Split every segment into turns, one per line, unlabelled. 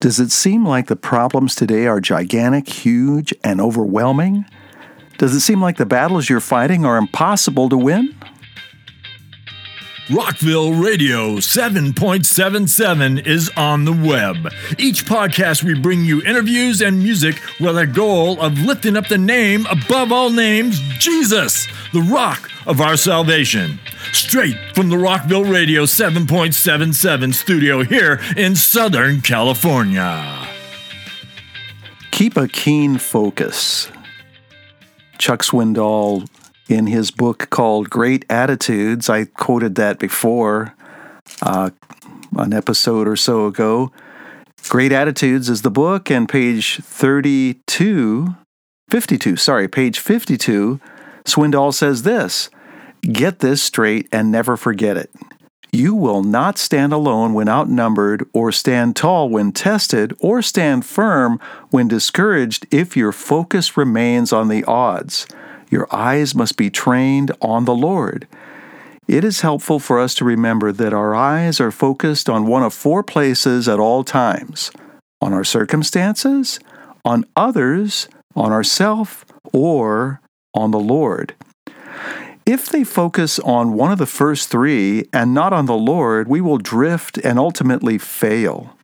Does it seem like the problems today are gigantic, huge, and overwhelming? Does it seem like the battles you're fighting are impossible to win?
Rockville Radio 7.77 is on the web. Each podcast, we bring you interviews and music with a goal of lifting up the name above all names Jesus, the rock of our salvation. Straight from the Rockville Radio 7.77 studio here in Southern California.
Keep a keen focus. Chuck Swindoll in his book called Great Attitudes. I quoted that before, uh, an episode or so ago. Great Attitudes is the book, and page 32, 52, sorry, page 52, Swindoll says this Get this straight and never forget it. You will not stand alone when outnumbered, or stand tall when tested, or stand firm when discouraged if your focus remains on the odds. Your eyes must be trained on the Lord. It is helpful for us to remember that our eyes are focused on one of four places at all times on our circumstances, on others, on ourself, or on the Lord. If they focus on one of the first three and not on the Lord, we will drift and ultimately fail.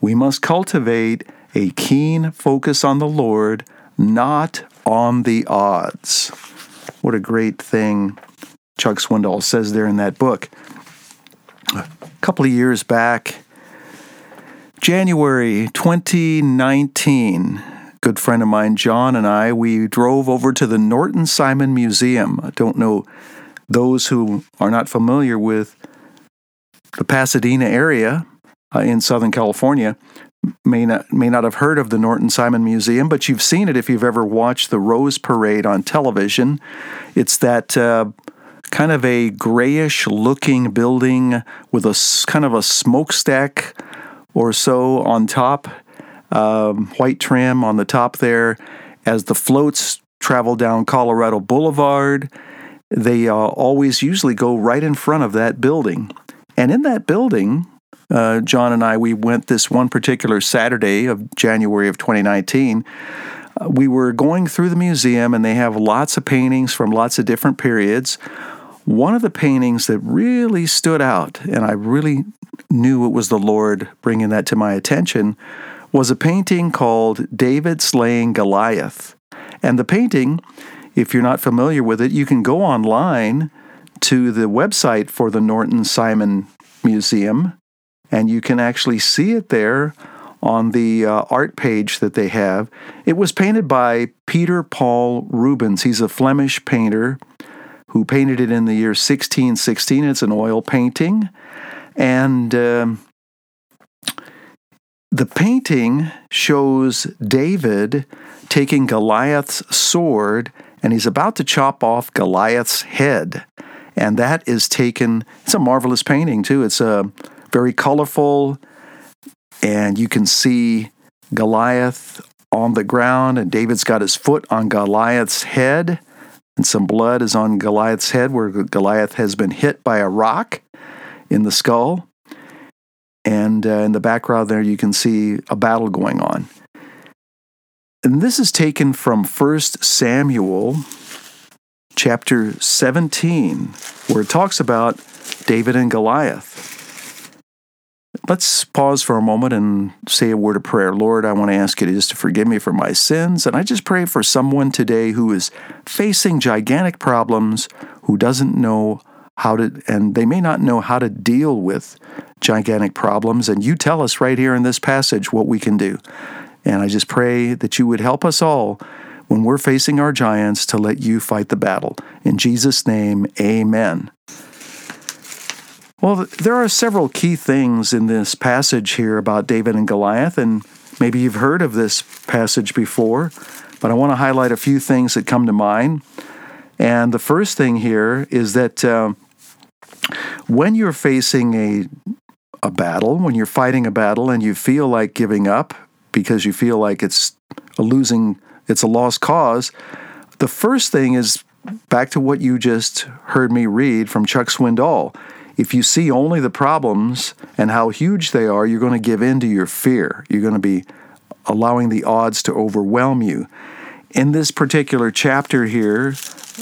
We must cultivate a keen focus on the Lord, not on the odds. What a great thing Chuck Swindoll says there in that book. A couple of years back, January 2019, good friend of mine, John, and I, we drove over to the Norton Simon Museum. I don't know those who are not familiar with the Pasadena area uh, in Southern California may not may not have heard of the Norton Simon Museum, but you've seen it if you've ever watched the Rose Parade on television. It's that uh, kind of a grayish looking building with a kind of a smokestack or so on top, um, white trim on the top there. As the floats travel down Colorado Boulevard, they uh, always usually go right in front of that building. And in that building, uh, John and I, we went this one particular Saturday of January of 2019. Uh, we were going through the museum, and they have lots of paintings from lots of different periods. One of the paintings that really stood out, and I really knew it was the Lord bringing that to my attention, was a painting called David Slaying Goliath. And the painting, if you're not familiar with it, you can go online to the website for the Norton Simon Museum and you can actually see it there on the uh, art page that they have. It was painted by Peter Paul Rubens. He's a Flemish painter who painted it in the year 1616. It's an oil painting. And um, the painting shows David taking Goliath's sword and he's about to chop off Goliath's head. And that is taken, it's a marvelous painting too. It's a very colorful, and you can see Goliath on the ground, and David's got his foot on Goliath's head, and some blood is on Goliath's head where Goliath has been hit by a rock in the skull. And uh, in the background there, you can see a battle going on. And this is taken from 1 Samuel chapter 17, where it talks about David and Goliath. Let's pause for a moment and say a word of prayer. Lord, I want to ask you to just to forgive me for my sins. And I just pray for someone today who is facing gigantic problems, who doesn't know how to, and they may not know how to deal with gigantic problems. And you tell us right here in this passage what we can do. And I just pray that you would help us all when we're facing our giants to let you fight the battle. In Jesus' name, amen. Well, there are several key things in this passage here about David and Goliath, and maybe you've heard of this passage before, but I want to highlight a few things that come to mind. And the first thing here is that uh, when you're facing a a battle, when you're fighting a battle and you feel like giving up because you feel like it's a losing, it's a lost cause, the first thing is back to what you just heard me read from Chuck Swindoll if you see only the problems and how huge they are, you're going to give in to your fear. You're going to be allowing the odds to overwhelm you. In this particular chapter here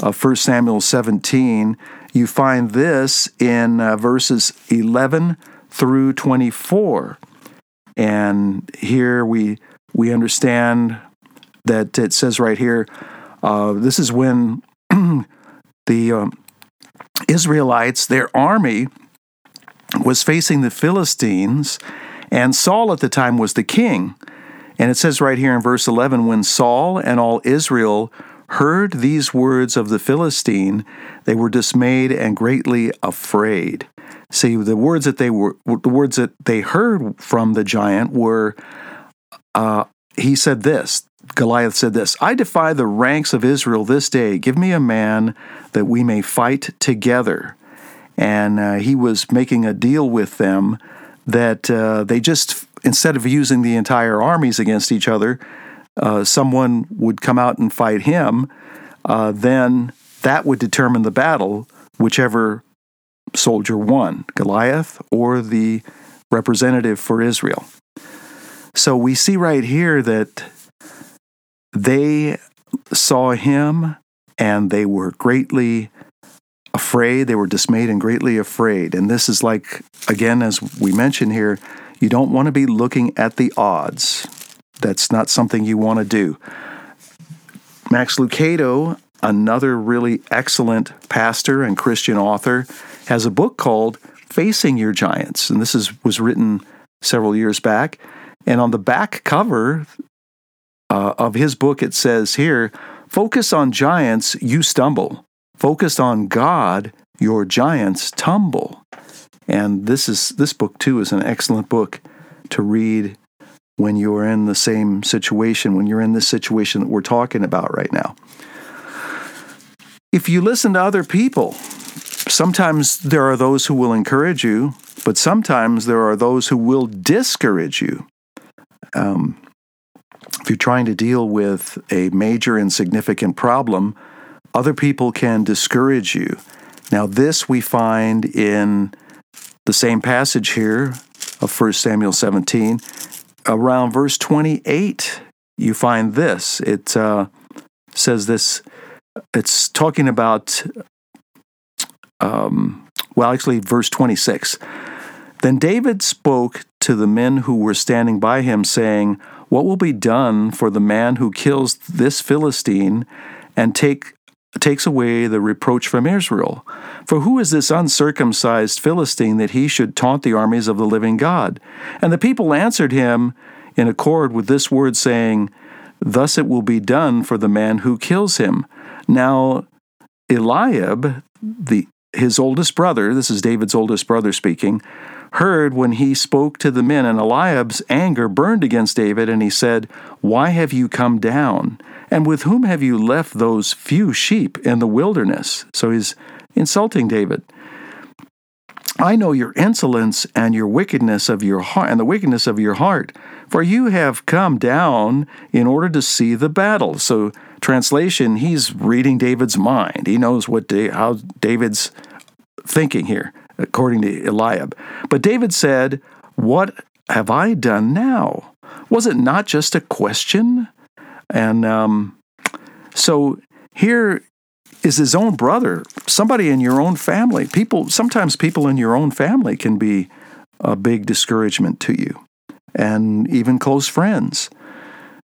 of 1 Samuel 17, you find this in uh, verses 11 through 24. And here we we understand that it says right here, uh, this is when the um, Israelites, their army, was facing the Philistines, and Saul at the time was the king. And it says right here in verse 11 when Saul and all Israel heard these words of the Philistine, they were dismayed and greatly afraid. See, the words that they were, the words that they heard from the giant were, uh, he said this. Goliath said this I defy the ranks of Israel this day. Give me a man that we may fight together. And uh, he was making a deal with them that uh, they just, instead of using the entire armies against each other, uh, someone would come out and fight him. Uh, then that would determine the battle, whichever soldier won, Goliath or the representative for Israel. So we see right here that they saw him and they were greatly afraid. They were dismayed and greatly afraid. And this is like, again, as we mentioned here, you don't want to be looking at the odds. That's not something you want to do. Max Lucado, another really excellent pastor and Christian author, has a book called Facing Your Giants. And this is, was written several years back. And on the back cover uh, of his book, it says here focus on giants, you stumble. Focus on God, your giants tumble. And this is this book too is an excellent book to read when you're in the same situation, when you're in this situation that we're talking about right now. If you listen to other people, sometimes there are those who will encourage you, but sometimes there are those who will discourage you. Um, if you're trying to deal with a major and significant problem, other people can discourage you. Now, this we find in the same passage here of 1 Samuel 17. Around verse 28, you find this. It uh, says this, it's talking about, um, well, actually, verse 26. Then David spoke to the men who were standing by him, saying, What will be done for the man who kills this Philistine and take takes away the reproach from Israel. For who is this uncircumcised Philistine that he should taunt the armies of the living God? And the people answered him in accord with this word, saying, Thus it will be done for the man who kills him. Now, Eliab, the, his oldest brother, this is David's oldest brother speaking, heard when he spoke to the men, and Eliab's anger burned against David, and he said, Why have you come down? And with whom have you left those few sheep in the wilderness? So he's insulting David. I know your insolence and your wickedness of your heart and the wickedness of your heart, for you have come down in order to see the battle. So translation, he's reading David's mind. He knows what how David's thinking here, according to Eliab. But David said, "What have I done now? Was it not just a question?" And um, so here is his own brother, somebody in your own family. People sometimes people in your own family can be a big discouragement to you, and even close friends.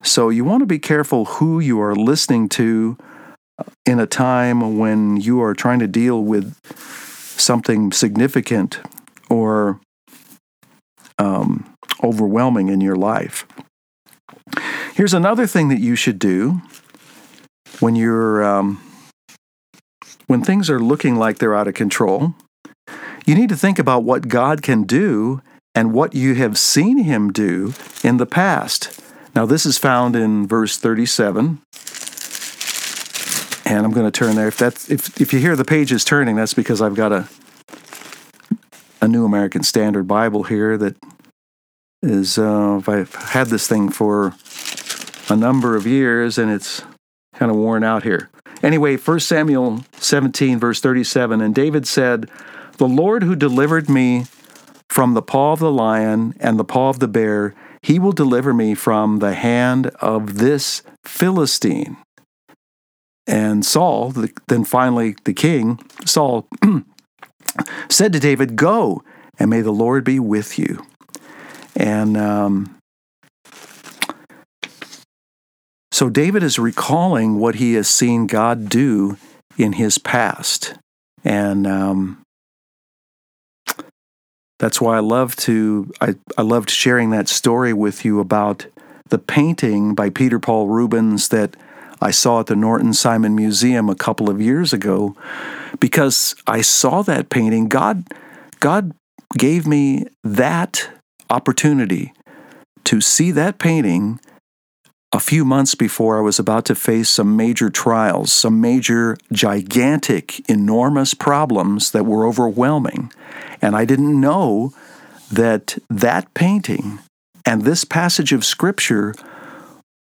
So you want to be careful who you are listening to in a time when you are trying to deal with something significant or um, overwhelming in your life. Here's another thing that you should do when you're um, when things are looking like they're out of control. You need to think about what God can do and what you have seen Him do in the past. Now, this is found in verse 37. And I'm going to turn there. If that's if, if you hear the pages turning, that's because I've got a a New American Standard Bible here that is uh, I've had this thing for a number of years and it's kind of worn out here. Anyway, 1 Samuel 17, verse 37 And David said, The Lord who delivered me from the paw of the lion and the paw of the bear, he will deliver me from the hand of this Philistine. And Saul, then finally the king, Saul, said to David, Go, and may the Lord be with you. And um, so David is recalling what he has seen God do in his past. And um, that's why I love to I, I loved sharing that story with you about the painting by Peter Paul Rubens that I saw at the Norton Simon Museum a couple of years ago because I saw that painting. God, God gave me that opportunity to see that painting a few months before I was about to face some major trials, some major, gigantic, enormous problems that were overwhelming. And I didn't know that that painting and this passage of Scripture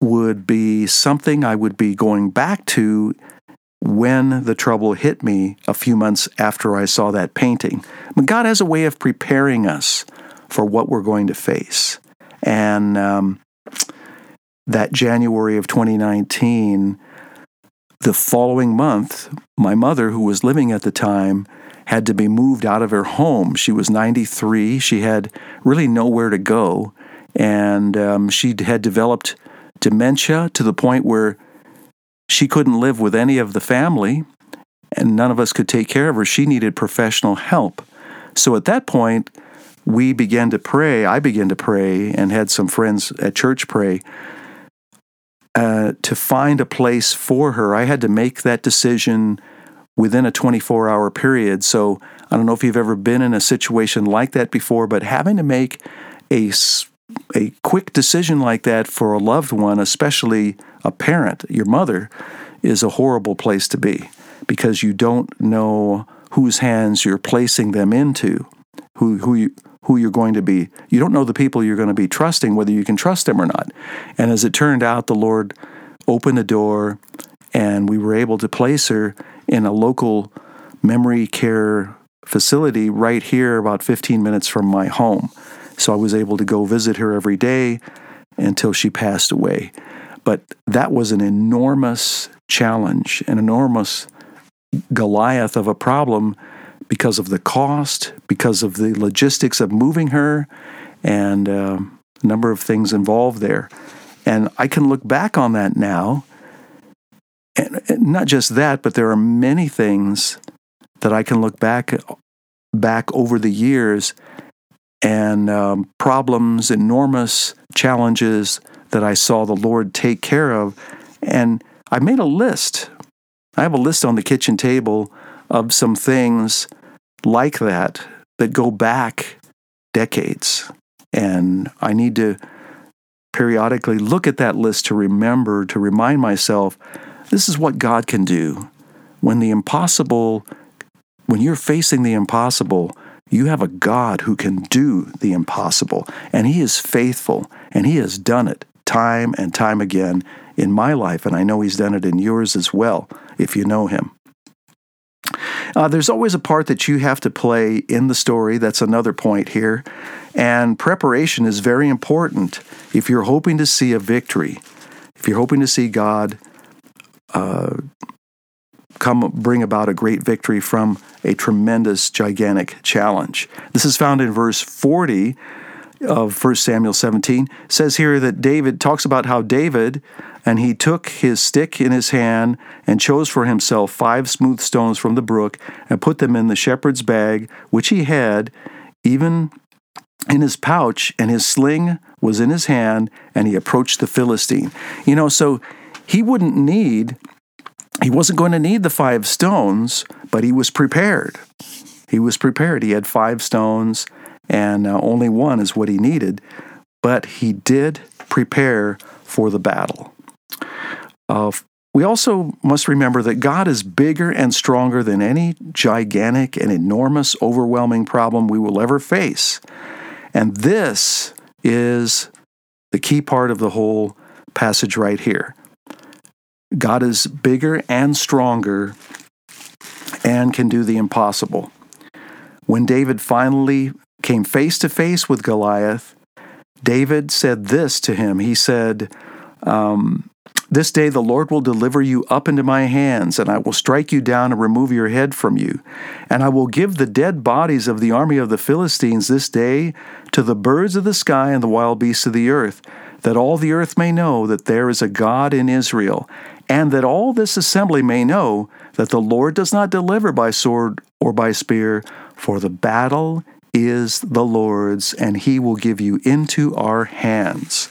would be something I would be going back to when the trouble hit me a few months after I saw that painting. But God has a way of preparing us for what we're going to face. And um, that January of 2019, the following month, my mother, who was living at the time, had to be moved out of her home. She was 93. She had really nowhere to go. And um, she had developed dementia to the point where she couldn't live with any of the family and none of us could take care of her. She needed professional help. So at that point, we began to pray. I began to pray and had some friends at church pray uh, to find a place for her. I had to make that decision within a 24 hour period. So I don't know if you've ever been in a situation like that before, but having to make a a quick decision like that for a loved one, especially a parent, your mother, is a horrible place to be because you don't know whose hands you're placing them into, who who you who you're going to be. You don't know the people you're going to be trusting, whether you can trust them or not. And as it turned out, the Lord opened the door, and we were able to place her in a local memory care facility right here, about 15 minutes from my home. So I was able to go visit her every day until she passed away. But that was an enormous challenge, an enormous Goliath of a problem because of the cost, because of the logistics of moving her, and uh, a number of things involved there. And I can look back on that now. And not just that, but there are many things that I can look back back over the years and um, problems, enormous challenges that I saw the Lord take care of. And I made a list. I have a list on the kitchen table of some things like that that go back decades. And I need to periodically look at that list to remember, to remind myself this is what God can do. When the impossible, when you're facing the impossible, you have a God who can do the impossible, and He is faithful, and He has done it time and time again in my life, and I know He's done it in yours as well, if you know Him. Uh, there's always a part that you have to play in the story. That's another point here. And preparation is very important if you're hoping to see a victory, if you're hoping to see God uh, come bring about a great victory from a tremendous, gigantic challenge. This is found in verse 40 of 1 Samuel 17. It says here that David talks about how David and he took his stick in his hand and chose for himself five smooth stones from the brook and put them in the shepherd's bag which he had even in his pouch and his sling was in his hand and he approached the Philistine. You know, so he wouldn't need he wasn't going to need the five stones, but he was prepared. He was prepared. He had five stones, and uh, only one is what he needed, but he did prepare for the battle. Uh, we also must remember that God is bigger and stronger than any gigantic and enormous, overwhelming problem we will ever face. And this is the key part of the whole passage right here. God is bigger and stronger and can do the impossible. When David finally came face to face with Goliath, David said this to him. He said, um, This day the Lord will deliver you up into my hands, and I will strike you down and remove your head from you. And I will give the dead bodies of the army of the Philistines this day to the birds of the sky and the wild beasts of the earth, that all the earth may know that there is a God in Israel, and that all this assembly may know that the Lord does not deliver by sword or by spear, for the battle is the Lord's, and he will give you into our hands.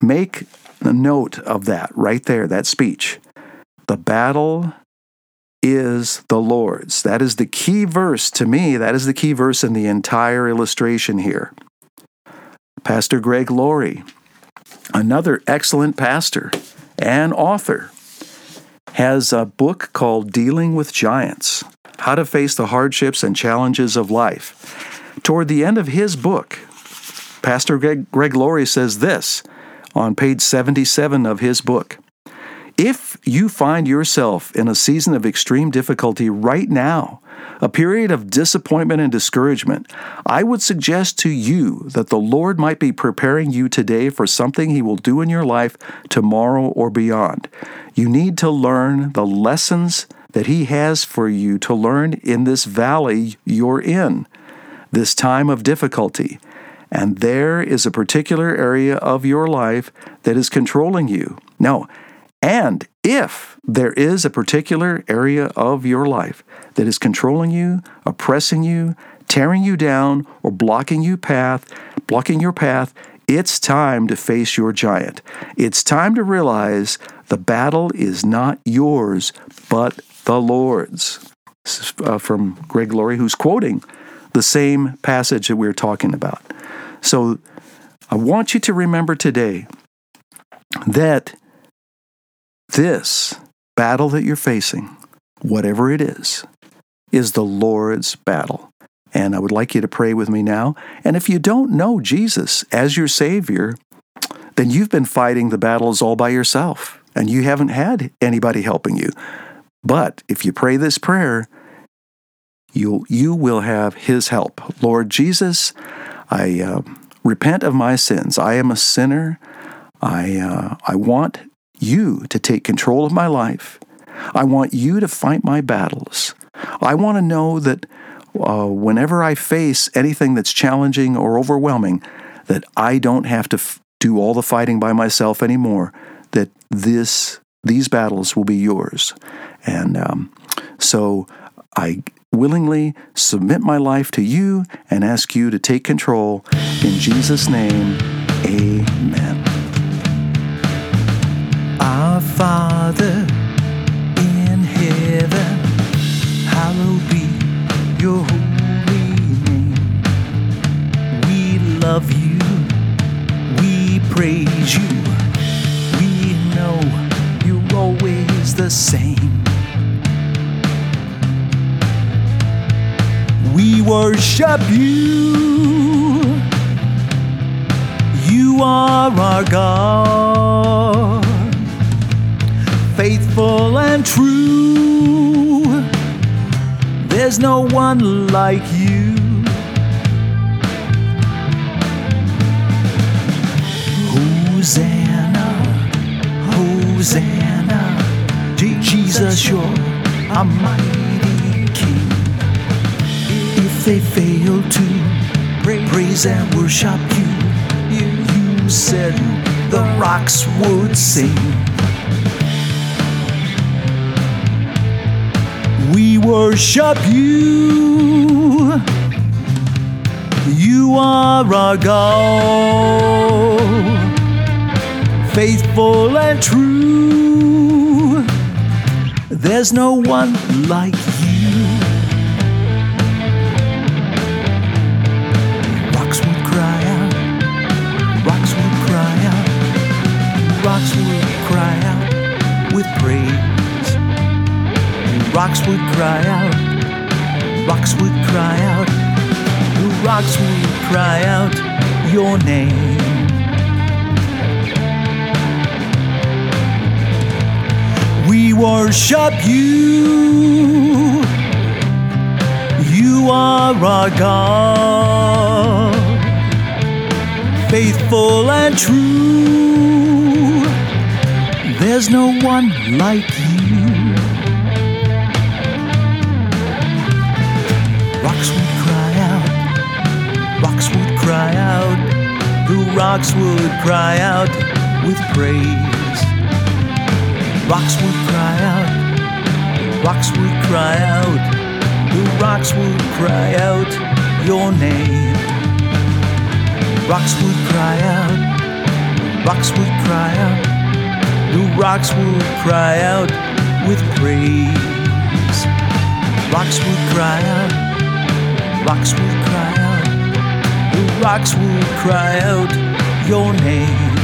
Make a note of that right there, that speech. The battle is the Lord's. That is the key verse to me. That is the key verse in the entire illustration here. Pastor Greg Laurie, another excellent pastor and author, has a book called Dealing with Giants How to Face the Hardships and Challenges of Life. Toward the end of his book, Pastor Greg, Greg Laurie says this on page 77 of his book. If you find yourself in a season of extreme difficulty right now, a period of disappointment and discouragement, I would suggest to you that the Lord might be preparing you today for something He will do in your life tomorrow or beyond. You need to learn the lessons that He has for you to learn in this valley you're in, this time of difficulty. And there is a particular area of your life that is controlling you. No, and if there is a particular area of your life that is controlling you, oppressing you, tearing you down, or blocking you path, blocking your path, it's time to face your giant. It's time to realize the battle is not yours, but the Lord's. This is uh, from Greg Laurie, who's quoting the same passage that we we're talking about. So I want you to remember today that this battle that you're facing, whatever it is, is the Lord's battle. And I would like you to pray with me now. And if you don't know Jesus as your Savior, then you've been fighting the battles all by yourself and you haven't had anybody helping you. But if you pray this prayer, you you will have His help. Lord Jesus, I uh, repent of my sins. I am a sinner. I uh, I want you to take control of my life. I want you to fight my battles. I want to know that uh, whenever I face anything that's challenging or overwhelming, that I don't have to f- do all the fighting by myself anymore. That this these battles will be yours, and um, so I willingly submit my life to you and ask you to take control. In Jesus' name, Amen. Our Father in heaven, hallowed be your holy name. We love you, we praise you, worship you. You are our God faithful and true. There's no one like you. Hosanna, Hosanna, Jesus, you're a mighty they fail to praise and worship you, you said the rocks would sing. We worship you. You are our God, faithful and true. There's no one like you. Rocks would cry out, rocks would cry out, the rocks would cry out your name. We worship you. You are our God, faithful and true. There's no one like you. Cry out, the rocks would cry out with praise. Rocks would cry out, rocks would cry out, the rocks would cry out your name. Rocks would cry out, rocks would cry out, the rocks would cry out with praise. Rocks would cry out, rocks would the rocks will cry out your name.